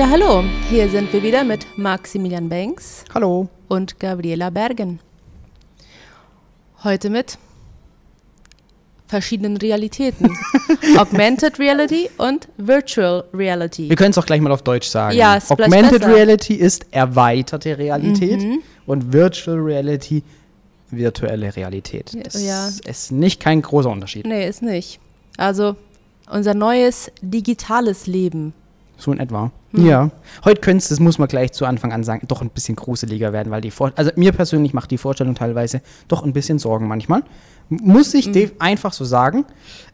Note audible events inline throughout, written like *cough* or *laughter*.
Ja, hallo. Hier sind wir wieder mit Maximilian Banks Hallo. und Gabriela Bergen. Heute mit verschiedenen Realitäten. *laughs* Augmented Reality und Virtual Reality. Wir können es auch gleich mal auf Deutsch sagen. Ja, ist Augmented besser. Reality ist erweiterte Realität und Virtual Reality virtuelle Realität. Das Ja. ist nicht kein großer Unterschied. Nee, ist nicht. Also unser neues digitales Leben. So in etwa. Hm. Ja. Heute könnte es, das muss man gleich zu Anfang an sagen, doch ein bisschen gruseliger werden, weil die Vor also mir persönlich macht die Vorstellung teilweise doch ein bisschen Sorgen manchmal. Muss ich Hm. def- einfach so sagen.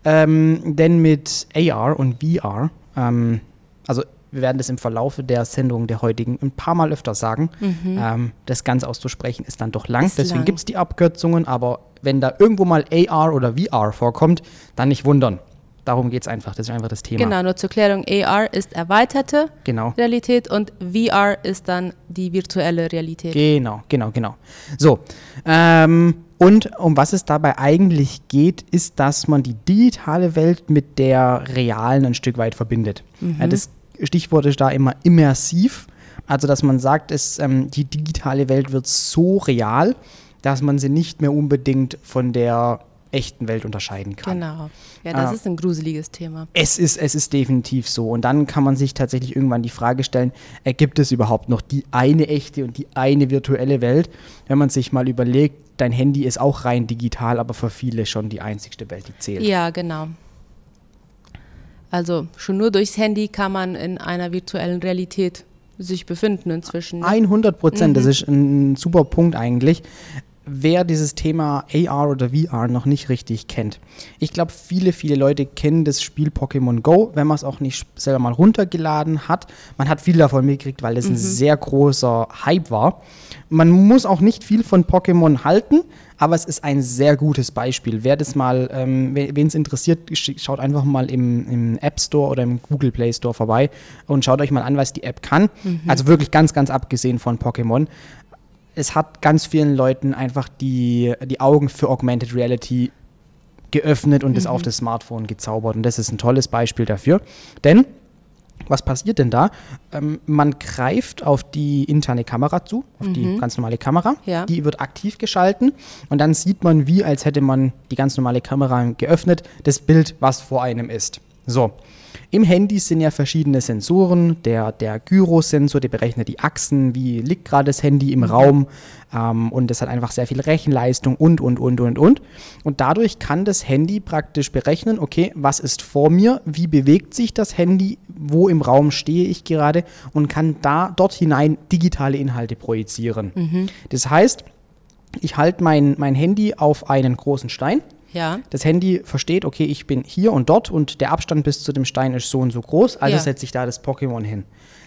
Ähm, denn mit AR und VR, ähm, also wir werden das im Verlaufe der Sendung der heutigen ein paar Mal öfter sagen. Ähm, das Ganze auszusprechen ist dann doch lang. Mhm. Ist Deswegen gibt es die Abkürzungen, aber wenn da irgendwo mal AR oder VR vorkommt, dann nicht wundern. Darum geht es einfach. Das ist einfach das Thema. Genau, nur zur Klärung. AR ist erweiterte Genau. Realität und VR ist dann die virtuelle Realität. Genau, genau, genau. So, ähm, und um was es dabei eigentlich geht, ist, dass man die digitale Welt mit der realen ein Stück weit verbindet. Ja, das Stichwort ist da immer immersiv. Also, dass man sagt, es, ähm, die digitale Welt wird so real, dass man sie nicht mehr unbedingt von der echten Welt unterscheiden kann. Genau. Ja, das Ah. ist ein gruseliges Thema. Es ist, es ist definitiv so. Und dann kann man sich tatsächlich irgendwann die Frage stellen, äh, gibt es überhaupt noch die eine echte und die eine virtuelle Welt? Wenn man sich mal überlegt, dein Handy ist auch rein digital, aber für viele schon die einzigste Welt, die zählt. Ja, genau. Also schon nur durchs Handy kann man in einer virtuellen Realität sich befinden inzwischen. ne? 100 Prozent, das ist ein super Punkt eigentlich. Wer dieses Thema AR oder VR noch nicht richtig kennt. Ich glaube, viele, viele Leute kennen das Spiel Pokémon Go, wenn man es auch nicht selber mal runtergeladen hat. Man hat viel davon mitgekriegt, weil das ein sehr großer Hype war. Man muss auch nicht viel von Pokémon halten, aber es ist ein sehr gutes Beispiel. Wer das mal, ähm, wen es interessiert, sch- schaut einfach mal im, im App Store oder im Google Play Store vorbei und schaut euch mal an, was die App kann. Also wirklich ganz, ganz abgesehen von Pokémon. Es hat ganz vielen Leuten einfach die, die Augen für Augmented Reality geöffnet und es auf das Smartphone gezaubert. Und das ist ein tolles Beispiel dafür. Denn was passiert denn da? Ähm, man greift auf die interne Kamera zu, auf die ganz normale Kamera. Ja. Die wird aktiv geschalten und dann sieht man, wie als hätte man die ganz normale Kamera geöffnet, das Bild, was vor einem ist. So. Im Handy sind ja verschiedene Sensoren. Der, der Gyrosensor, der berechnet die Achsen, wie liegt gerade das Handy im Raum. Ähm, und das hat einfach sehr viel Rechenleistung und, und, und, und, und. Und dadurch kann das Handy praktisch berechnen, okay, was ist vor mir, wie bewegt sich das Handy, wo im Raum stehe ich gerade und kann da dort hinein digitale Inhalte projizieren. Das heißt, ich halte mein, mein Handy auf einen großen Stein. Ja. Das Handy versteht, okay, ich bin hier und dort und der Abstand bis zu dem Stein ist so und so groß, also Ja. setze ich da das Pokémon hin.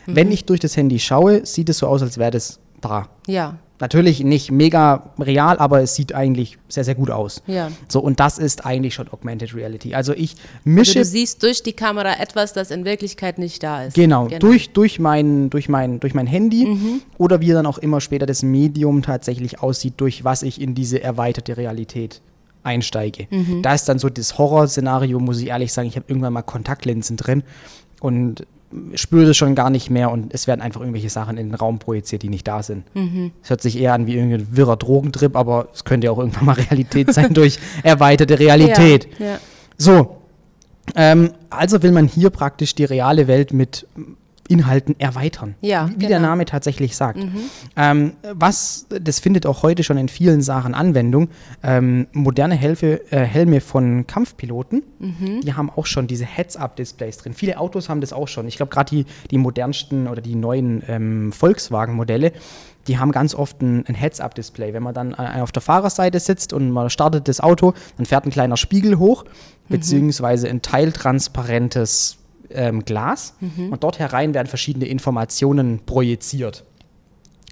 Wenn ich durch das Handy schaue, sieht es so aus, als wäre das da. Ja. Natürlich nicht mega real, aber es sieht eigentlich sehr, sehr gut aus. Ja. So, und das ist eigentlich schon Augmented Reality. Also ich Also mische du siehst durch die Kamera etwas, das in Wirklichkeit nicht da ist. Genau, Durch, durch, mein, durch, mein, durch mein Handy oder wie dann auch immer später das Medium tatsächlich aussieht, durch was ich in diese erweiterte Realität einsteige. Da ist dann so das Horrorszenario, muss ich ehrlich sagen, ich habe irgendwann mal Kontaktlinsen drin und spüre das schon gar nicht mehr und es werden einfach irgendwelche Sachen in den Raum projiziert, die nicht da sind. Es hört sich eher an wie irgendein wirrer Drogentrip, aber es könnte ja auch irgendwann mal *laughs* Realität sein durch erweiterte Realität. Ja. ja. So, ähm, also will man hier praktisch die reale Welt mit Inhalten erweitern. Ja, wie, wie der genau. Name tatsächlich sagt. Ähm, was, das findet auch heute schon in vielen Sachen Anwendung. Ähm, moderne Helfe, äh, Helme von Kampfpiloten, die haben auch schon diese Heads-Up-Displays drin. Viele Autos haben das auch schon. Ich glaube, gerade die, die modernsten oder die neuen ähm, Volkswagen-Modelle, die haben ganz oft ein, ein Heads-Up-Display. Wenn man dann äh, auf der Fahrerseite sitzt und man startet das Auto, dann fährt ein kleiner Spiegel hoch, beziehungsweise ein teiltransparentes ähm, Glas. Und dort herein werden verschiedene Informationen projiziert.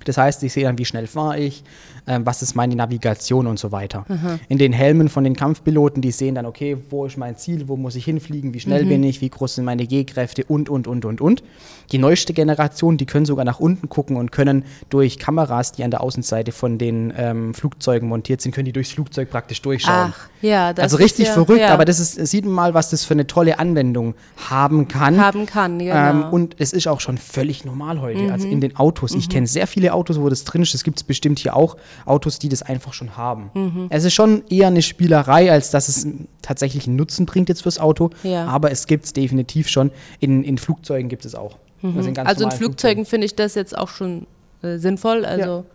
Das heißt, ich sehe dann, wie schnell fahre ich, ähm, was ist meine Navigation und so weiter. In den Helmen von den Kampfpiloten, die sehen dann, okay, wo ist mein Ziel, wo muss ich hinfliegen, wie schnell bin ich, wie groß sind meine G-Kräfte und, und, und, und, und. Die neueste Generation, die können sogar nach unten gucken und können durch Kameras, die an der Außenseite von den ähm, Flugzeugen montiert sind, können die durchs Flugzeug praktisch durchschauen. Ach, ja, das also ist richtig ja, verrückt, ja, aber das ist, sieht man mal, was das für eine tolle Anwendung haben kann. haben kann, genau. Ähm, und es ist auch schon völlig normal heute. Also in den Autos. Ich kenne sehr viele Autos, wo das drin ist. Es gibt es bestimmt hier auch Autos, die das einfach schon haben. Es ist schon eher eine Spielerei, als dass es tatsächlich einen Nutzen bringt jetzt fürs Auto. Ja. Aber es gibt es definitiv schon. In, in Flugzeugen gibt es auch. Also in, also in normalen Flugzeugen finde ich das jetzt auch schon äh, sinnvoll. Also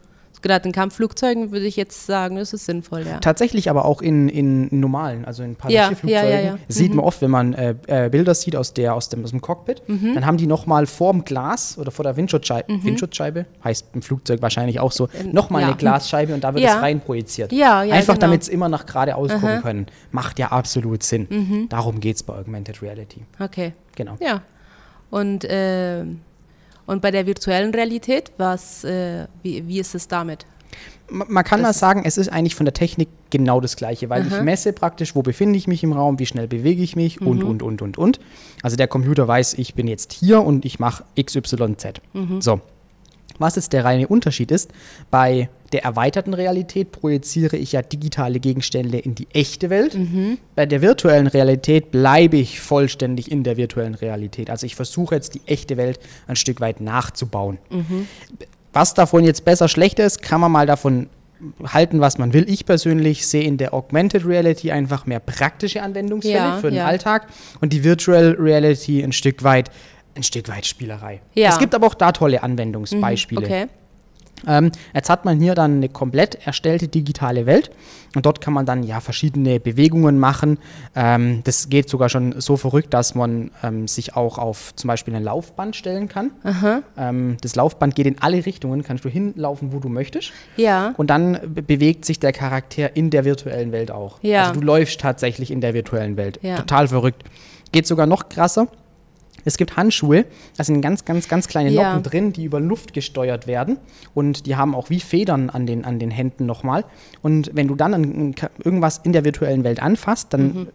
gerade in Kampfflugzeugen würde ich jetzt sagen, es ist sinnvoll, ja. Tatsächlich aber auch in, in normalen, also in Passagierflugzeugen. ja, ja, ja. Sieht man oft, wenn man äh, äh, Bilder sieht aus, der, aus, dem, aus dem Cockpit, Mhm. dann haben die nochmal vorm Glas oder vor der Windschutzscheibe, Windschutzscheibe, heißt im Flugzeug wahrscheinlich auch so, nochmal ja. eine Glasscheibe und da wird es rein projiziert. Ja, ja, Einfach genau. damit es immer nach geradeaus gucken können. Macht ja absolut Sinn. Mhm. Darum geht es bei Augmented Reality. Okay. Genau. Ja. Und, äh, und bei der virtuellen Realität, was, äh, wie, wie ist es damit? Ma- Man kann Das mal ist- sagen, es ist eigentlich von der Technik genau das Gleiche, weil ich messe praktisch, wo befinde ich mich im Raum, wie schnell bewege ich mich Mhm. und, und, und, und, und. Also der Computer weiß, ich bin jetzt hier und ich mache XYZ. Mhm. So. Was jetzt der reine Unterschied ist, bei der erweiterten Realität projiziere ich ja digitale Gegenstände in die echte Welt. Mhm. Bei der virtuellen Realität bleibe ich vollständig in der virtuellen Realität. Also ich versuche jetzt die echte Welt ein Stück weit nachzubauen. Was davon jetzt besser, schlechter ist, kann man mal davon halten, was man will. Ich persönlich sehe in der Augmented Reality einfach mehr praktische Anwendungsfälle Ja, für den ja. Alltag und die Virtual Reality ein Stück weit ein Stück weit Spielerei. Ja. Es gibt aber auch da tolle Anwendungsbeispiele. Okay. Ähm, jetzt hat man hier dann eine komplett erstellte digitale Welt und dort kann man dann ja verschiedene Bewegungen machen. Ähm, das geht sogar schon so verrückt, dass man ähm, sich auch auf zum Beispiel ein Laufband stellen kann. Ähm, das Laufband geht in alle Richtungen, kannst du hinlaufen, wo du möchtest. Ja. Und dann be bewegt sich der Charakter in der virtuellen Welt auch. Ja. Also du läufst tatsächlich in der virtuellen Welt. Ja. Total verrückt. Geht sogar noch krasser. Es gibt Handschuhe, da sind ganz, ganz, ganz kleine Ja. Noppen drin, die über Luft gesteuert werden. Und die haben auch wie Federn an den, an den Händen nochmal. Und wenn du dann an, irgendwas in der virtuellen Welt anfasst, dann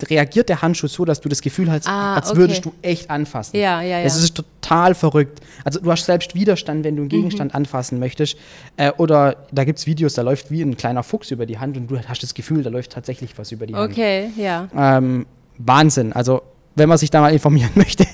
reagiert der Handschuh so, dass du das Gefühl hast, Mhm. Ah, als okay. würdest du echt anfassen. Ja, ja, Das ja. ist total verrückt. Also du hast selbst Widerstand, wenn du einen Gegenstand Mhm. anfassen möchtest. Äh, oder da gibt es Videos, da läuft wie ein kleiner Fuchs über die Hand und du hast das Gefühl, da läuft tatsächlich was über die Hand. Okay, ja. Ähm, Wahnsinn. Also wenn man sich da mal informieren *laughs* möchte,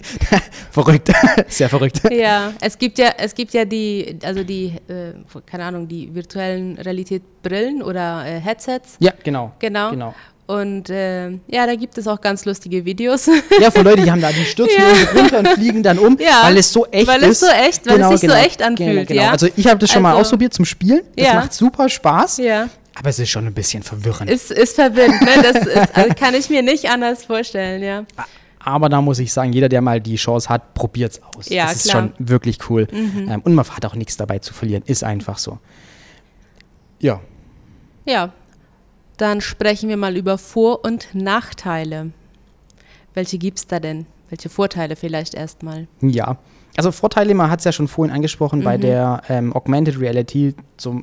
verrückt. Sehr verrückt. Ja, es gibt ja, es gibt ja die, also die, äh, keine Ahnung, die virtuellen Realität-Brillen oder äh, Headsets. Ja, genau. Genau. genau. Und äh, ja, da gibt es auch ganz lustige Videos. Ja, von Leuten, die haben da, die stürzen Ja. runter und fliegen dann um, Ja, weil es so echt weil ist. es so echt- weil es sich so echt anfühlt, genau. ja. Also ich habe das schon mal Also- ausprobiert zum Spielen. Das Ja. macht super Spaß, ja, aber es ist schon ein bisschen verwirrend. ist, ist verwirrend, ne? Das ist, also kann ich mir nicht anders vorstellen, ja. Aber da muss ich sagen, jeder, der mal die Chance hat, probiert's aus. Ja, das ist klar. Mhm. schon wirklich cool. Ähm, und man hat auch nichts dabei zu verlieren. Ist einfach so. Ja. Ja, dann sprechen wir mal über Vor- und Nachteile. Welche gibt es da denn? Welche Vorteile vielleicht erstmal? Ja. Also Vorteile, man hat es ja schon vorhin angesprochen Mhm. bei der ähm, Augmented Reality,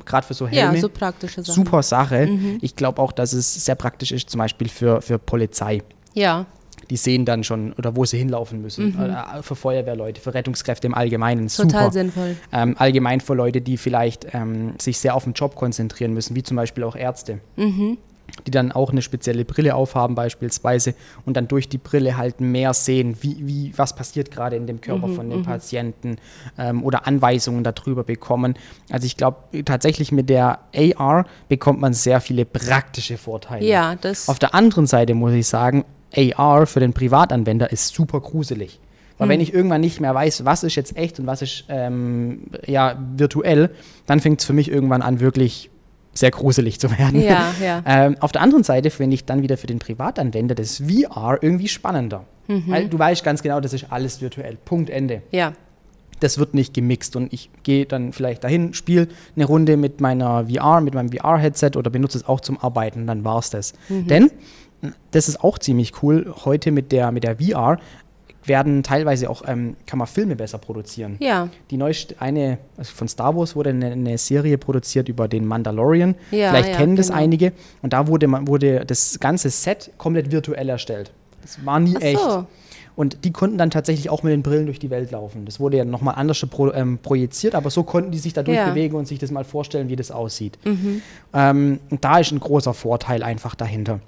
gerade für so Helme. Ja, so praktische Sachen. Super Sache. Mhm. Ich glaube auch, dass es sehr praktisch ist, zum Beispiel für, für Polizei. Ja, Die sehen dann schon, oder wo sie hinlaufen müssen. Äh, für Feuerwehrleute, für Rettungskräfte im Allgemeinen. Mhm. total Super. sinnvoll. Ähm, allgemein für Leute, die vielleicht ähm, sich sehr auf den Job konzentrieren müssen, wie zum Beispiel auch Ärzte. Mhm. Die dann auch eine spezielle Brille aufhaben beispielsweise und dann durch die Brille halt mehr sehen, wie, wie, was passiert gerade in dem Körper Mhm, von dem Patienten ähm, oder Anweisungen darüber bekommen. Also ich glaube, tatsächlich mit der AR bekommt man sehr viele praktische Vorteile. Ja, das. Auf der anderen Seite muss ich sagen, AR für den Privatanwender ist super gruselig. Weil Hm. wenn ich irgendwann nicht mehr weiß, was ist jetzt echt und was ist ähm, ja, virtuell, dann fängt es für mich irgendwann an, wirklich sehr gruselig zu werden. Ja, *laughs* ja. ähm, auf der anderen Seite finde ich dann wieder für den Privatanwender das VR irgendwie spannender. Mhm. Weil du weißt ganz genau, das ist alles virtuell. Punkt, Ende ja, das wird nicht gemixt und ich gehe dann vielleicht dahin, spiele eine Runde mit meiner VR, mit meinem VR-Headset oder benutze es auch zum Arbeiten, dann war es das. Denn, das ist auch ziemlich cool, heute mit der, mit der VR werden teilweise auch, ähm, kann man Filme besser produzieren. Ja. Die neueste, eine, also von Star Wars wurde eine, eine Serie produziert über den Mandalorian. Ja, Vielleicht ja, kennen das genau. einige. Und da wurde, man- wurde das ganze Set komplett virtuell erstellt. Das war nie Ach echt. so. Und die konnten dann tatsächlich auch mit den Brillen durch die Welt laufen. Das wurde ja nochmal anders pro, ähm, projiziert, aber so konnten die sich da Ja. durchbewegen und sich das mal vorstellen, wie das aussieht. Ähm, und da ist ein großer Vorteil einfach dahinter.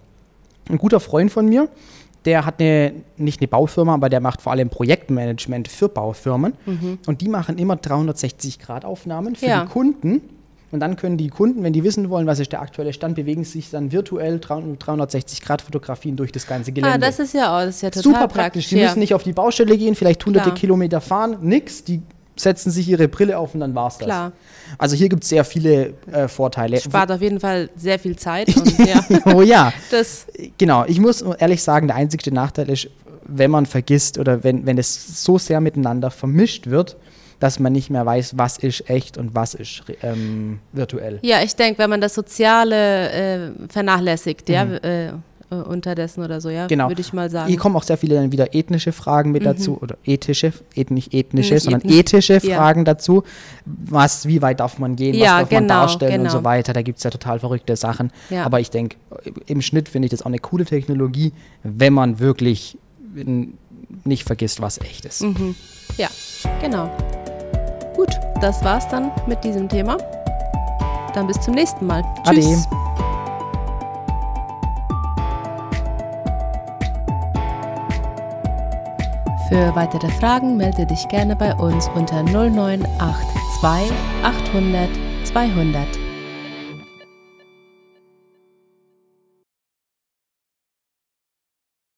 Ein guter Freund von mir, der hat eine, nicht eine Baufirma, aber der macht vor allem Projektmanagement für Baufirmen. Und die machen immer 360-Grad-Aufnahmen für Ja. die Kunden. Und dann können die Kunden, wenn die wissen wollen, was ist der aktuelle Stand, bewegen sich dann virtuell 360-Grad-Fotografien durch das ganze Gelände. Ah, das ist ja auch, das ist ja total Super praktisch. Die ja. müssen nicht auf die Baustelle gehen, vielleicht hunderte Klar. Kilometer fahren, nix. Die setzen sich ihre Brille auf und dann war's das. Klar. Also hier gibt es sehr viele äh, Vorteile. Spart auf jeden Fall sehr viel Zeit *laughs* und ja, oh ja, das, genau. Ich muss ehrlich sagen, der einzige Nachteil ist, wenn man vergisst oder wenn, wenn es so sehr miteinander vermischt wird, dass man nicht mehr weiß, was ist echt und was ist ähm, virtuell. ja, ich denke, wenn man das Soziale äh, vernachlässigt, ja, äh, äh, unterdessen oder so, ja, Mhm. Genau. würde ich mal sagen. Hier kommen auch sehr viele dann wieder ethnische Fragen mit dazu oder ethische, eth, nicht ethnische, Nicht sondern ethnisch. ethische Ja. Fragen dazu. Was, wie weit darf man gehen, Ja, was darf man genau, darstellen und genau. so weiter. Da gibt es ja total verrückte Sachen. Ja. Aber ich denke, im Schnitt finde ich das auch eine coole Technologie, wenn man wirklich nicht vergisst, was echt ist. Mhm. Ja, genau. Gut, das war's dann mit diesem Thema. Dann bis zum nächsten Mal. Ade. Für weitere Fragen melde dich gerne bei uns unter 0982 800 200.